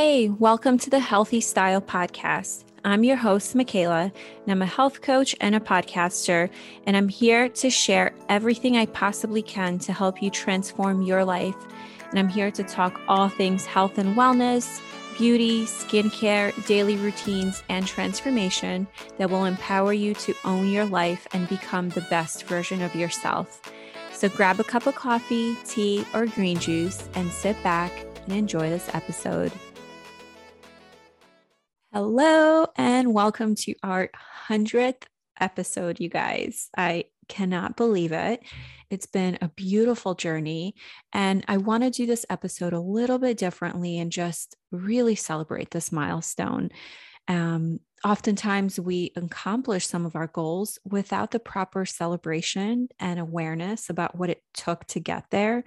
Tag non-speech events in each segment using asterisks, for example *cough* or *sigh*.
Hey, welcome to the Healthy Style Podcast. I'm your host, Michaela, and I'm a health coach and a podcaster, and I'm here to share everything I possibly can to help you transform your life. And I'm here to talk all things health and wellness, beauty, skincare, daily routines, and transformation that will empower you to own your life and become the best version of yourself. So grab a cup of coffee, tea, or green juice and sit back and enjoy this episode. Hello, and welcome to our 100th episode, you guys. I cannot believe it. It's been a beautiful journey. And I want to do this episode a little bit differently and just really celebrate this milestone. Um, oftentimes, we accomplish some of our goals without the proper celebration and awareness about what it took to get there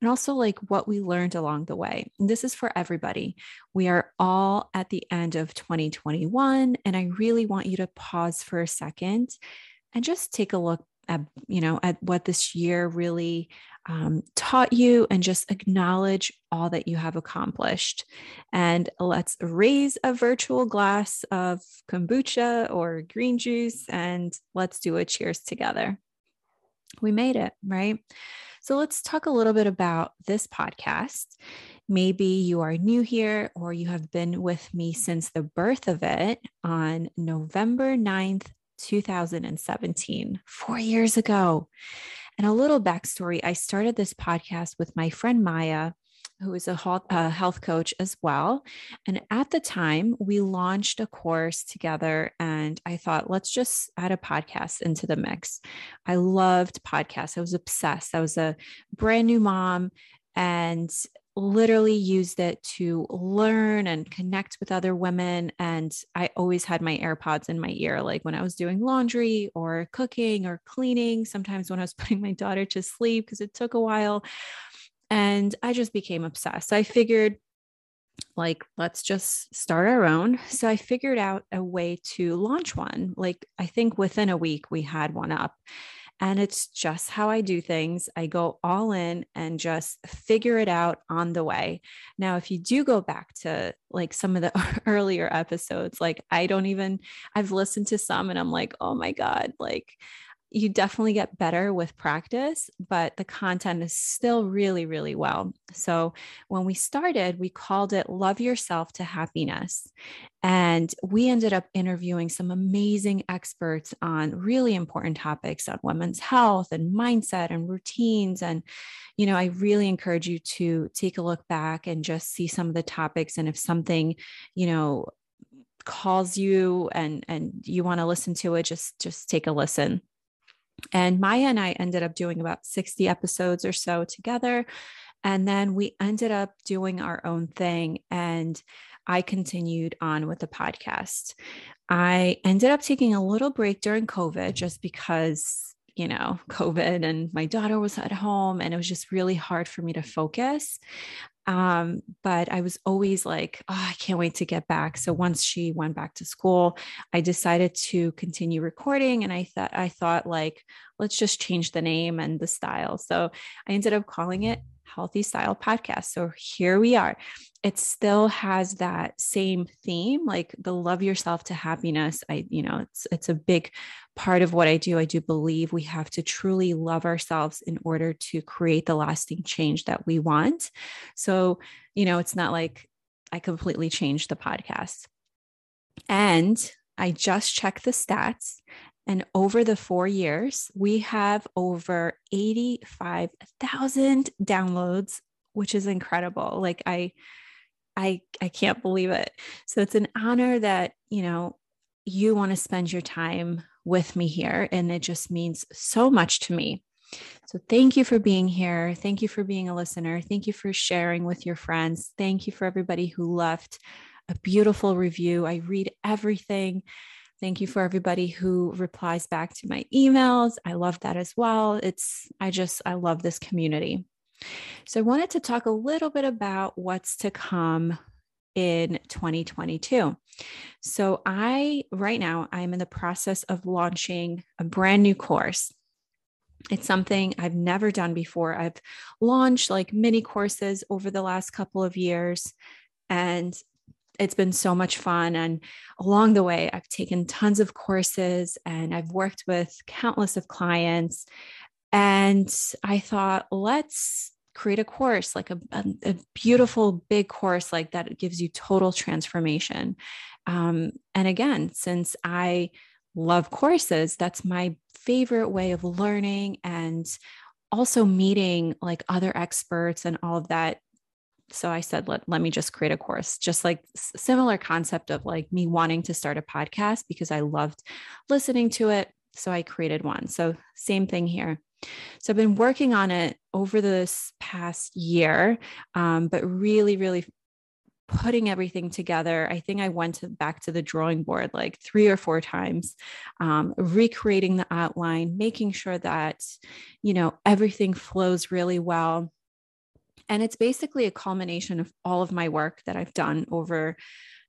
and also like what we learned along the way. And this is for everybody. We are all at the end of 2021, and I really want you to pause for a second and just take a look at, you know, at what this year really um, taught you and just acknowledge all that you have accomplished. And let's raise a virtual glass of kombucha or green juice and let's do a cheers together. We made it, right? So let's talk a little bit about this podcast. Maybe you are new here or you have been with me since the birth of it on November 9th, 2017, four years ago. And a little backstory I started this podcast with my friend Maya who is a health coach as well. And at the time, we launched a course together, and I thought, let's just add a podcast into the mix. I loved podcasts, I was obsessed. I was a brand new mom and literally used it to learn and connect with other women. And I always had my AirPods in my ear, like when I was doing laundry or cooking or cleaning, sometimes when I was *laughs* putting my daughter to sleep, because it took a while. And I just became obsessed. I figured, like, let's just start our own. So I figured out a way to launch one. Like, I think within a week, we had one up. And it's just how I do things. I go all in and just figure it out on the way. Now, if you do go back to like some of the *laughs* earlier episodes, like I don't even, I've listened to some and I'm like, oh my God, like you definitely get better with practice, but the content is still really, really well. So, when we started, we called it Love Yourself to Happiness. And we ended up interviewing some amazing experts on really important topics on women's health and mindset and routines. And, you know, I really encourage you to take a look back and just see some of the topics. And if something, you know, calls you and and you want to listen to it just just take a listen and Maya and I ended up doing about 60 episodes or so together. And then we ended up doing our own thing. And I continued on with the podcast. I ended up taking a little break during COVID just because, you know, COVID and my daughter was at home and it was just really hard for me to focus. Um, but I was always like, oh, I can't wait to get back. So once she went back to school, I decided to continue recording. And I thought, I thought like, let's just change the name and the style. So I ended up calling it Healthy Style Podcast. So here we are. It still has that same theme, like the love yourself to happiness. I, you know, it's it's a big part of what I do. I do believe we have to truly love ourselves in order to create the lasting change that we want. So, you know, it's not like I completely changed the podcast. And I just checked the stats and over the four years, we have over 85,000 downloads, which is incredible. Like I, I, I can't believe it. So it's an honor that, you know, you want to spend your time with me here. And it just means so much to me. So thank you for being here. Thank you for being a listener. Thank you for sharing with your friends. Thank you for everybody who left a beautiful review. I read everything. Thank you for everybody who replies back to my emails. I love that as well. It's, I just, I love this community. So I wanted to talk a little bit about what's to come in 2022. So I, right now, I'm in the process of launching a brand new course. It's something I've never done before. I've launched like mini courses over the last couple of years. And it's been so much fun. And along the way, I've taken tons of courses and I've worked with countless of clients. And I thought, let's create a course, like a, a, a beautiful big course like that gives you total transformation. Um, and again, since I love courses, that's my favorite way of learning and also meeting like other experts and all of that so i said let, let me just create a course just like similar concept of like me wanting to start a podcast because i loved listening to it so i created one. So same thing here. So i've been working on it over this past year um, but really really putting everything together i think i went to, back to the drawing board like three or four times um, recreating the outline making sure that you know everything flows really well and it's basically a culmination of all of my work that I've done over,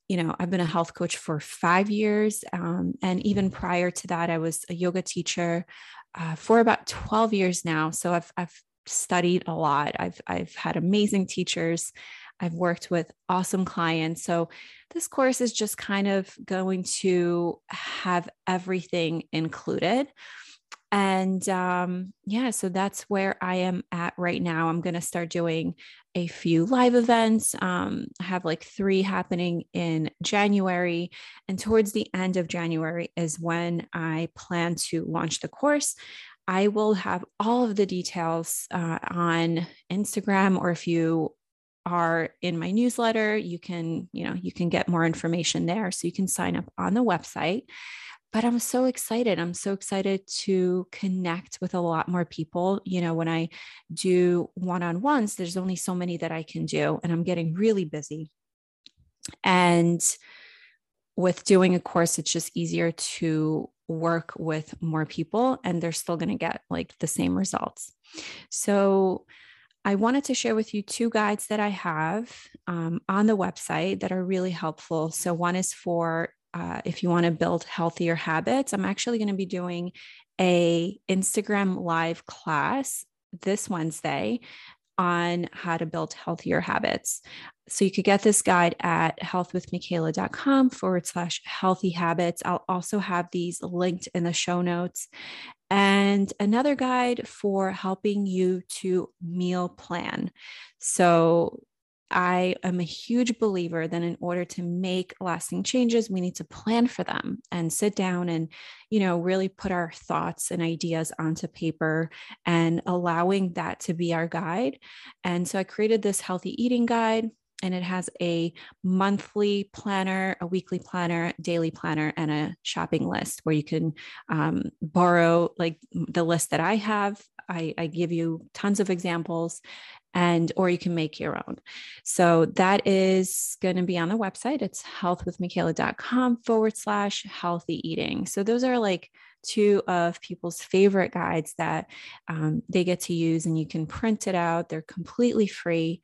you know, I've been a health coach for five years. Um, and even prior to that, I was a yoga teacher uh, for about 12 years now. So I've, I've studied a lot. I've, I've had amazing teachers. I've worked with awesome clients. So this course is just kind of going to have everything included. And um, yeah, so that's where I am at right now. I'm going to start doing a few live events. Um, I have like three happening in January. And towards the end of January is when I plan to launch the course. I will have all of the details uh, on Instagram, or if you are in my newsletter, you can, you know, you can get more information there. So you can sign up on the website but I'm so excited. I'm so excited to connect with a lot more people. You know, when I do one on ones, there's only so many that I can do, and I'm getting really busy. And with doing a course, it's just easier to work with more people, and they're still going to get like the same results. So, I wanted to share with you two guides that I have um, on the website that are really helpful. So, one is for uh, if you want to build healthier habits, I'm actually going to be doing a Instagram live class this Wednesday on how to build healthier habits. So you could get this guide at healthwithmichaela.com forward slash healthy habits. I'll also have these linked in the show notes. And another guide for helping you to meal plan. So I am a huge believer that in order to make lasting changes, we need to plan for them and sit down and, you know, really put our thoughts and ideas onto paper and allowing that to be our guide. And so I created this healthy eating guide and it has a monthly planner, a weekly planner, daily planner, and a shopping list where you can um, borrow like the list that I have. I, I give you tons of examples and or you can make your own. So that is going to be on the website. It's healthwithmichaela.com forward slash healthy eating. So those are like two of people's favorite guides that um, they get to use and you can print it out. They're completely free.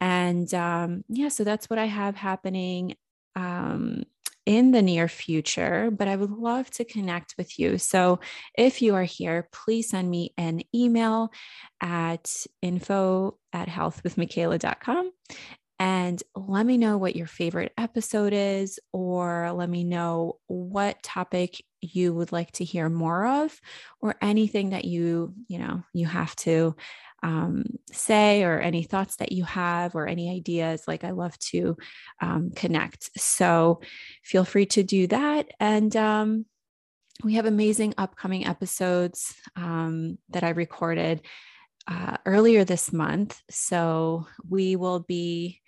And um, yeah, so that's what I have happening um, in the near future, but I would love to connect with you. So if you are here, please send me an email at info at healthwithmichaela.com and let me know what your favorite episode is, or let me know what topic you would like to hear more of, or anything that you, you know, you have to um, say or any thoughts that you have or any ideas. Like, I love to um, connect. So, feel free to do that. And um, we have amazing upcoming episodes um, that I recorded uh, earlier this month. So, we will be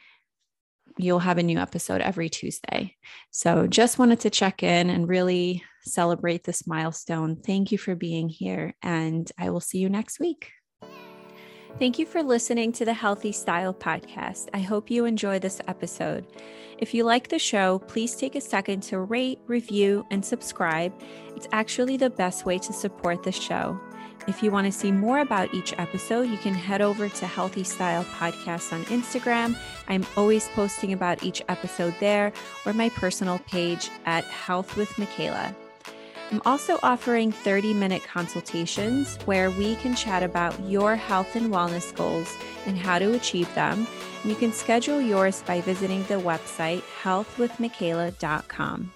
you'll have a new episode every Tuesday. So just wanted to check in and really celebrate this milestone. Thank you for being here, and I will see you next week. Thank you for listening to the Healthy Style podcast. I hope you enjoy this episode. If you like the show, please take a second to rate, review, and subscribe. It's actually the best way to support the show. If you want to see more about each episode, you can head over to Healthy Style Podcast on Instagram. I'm always posting about each episode there or my personal page at Health with Michaela. I'm also offering 30 minute consultations where we can chat about your health and wellness goals and how to achieve them. You can schedule yours by visiting the website healthwithmichaela.com.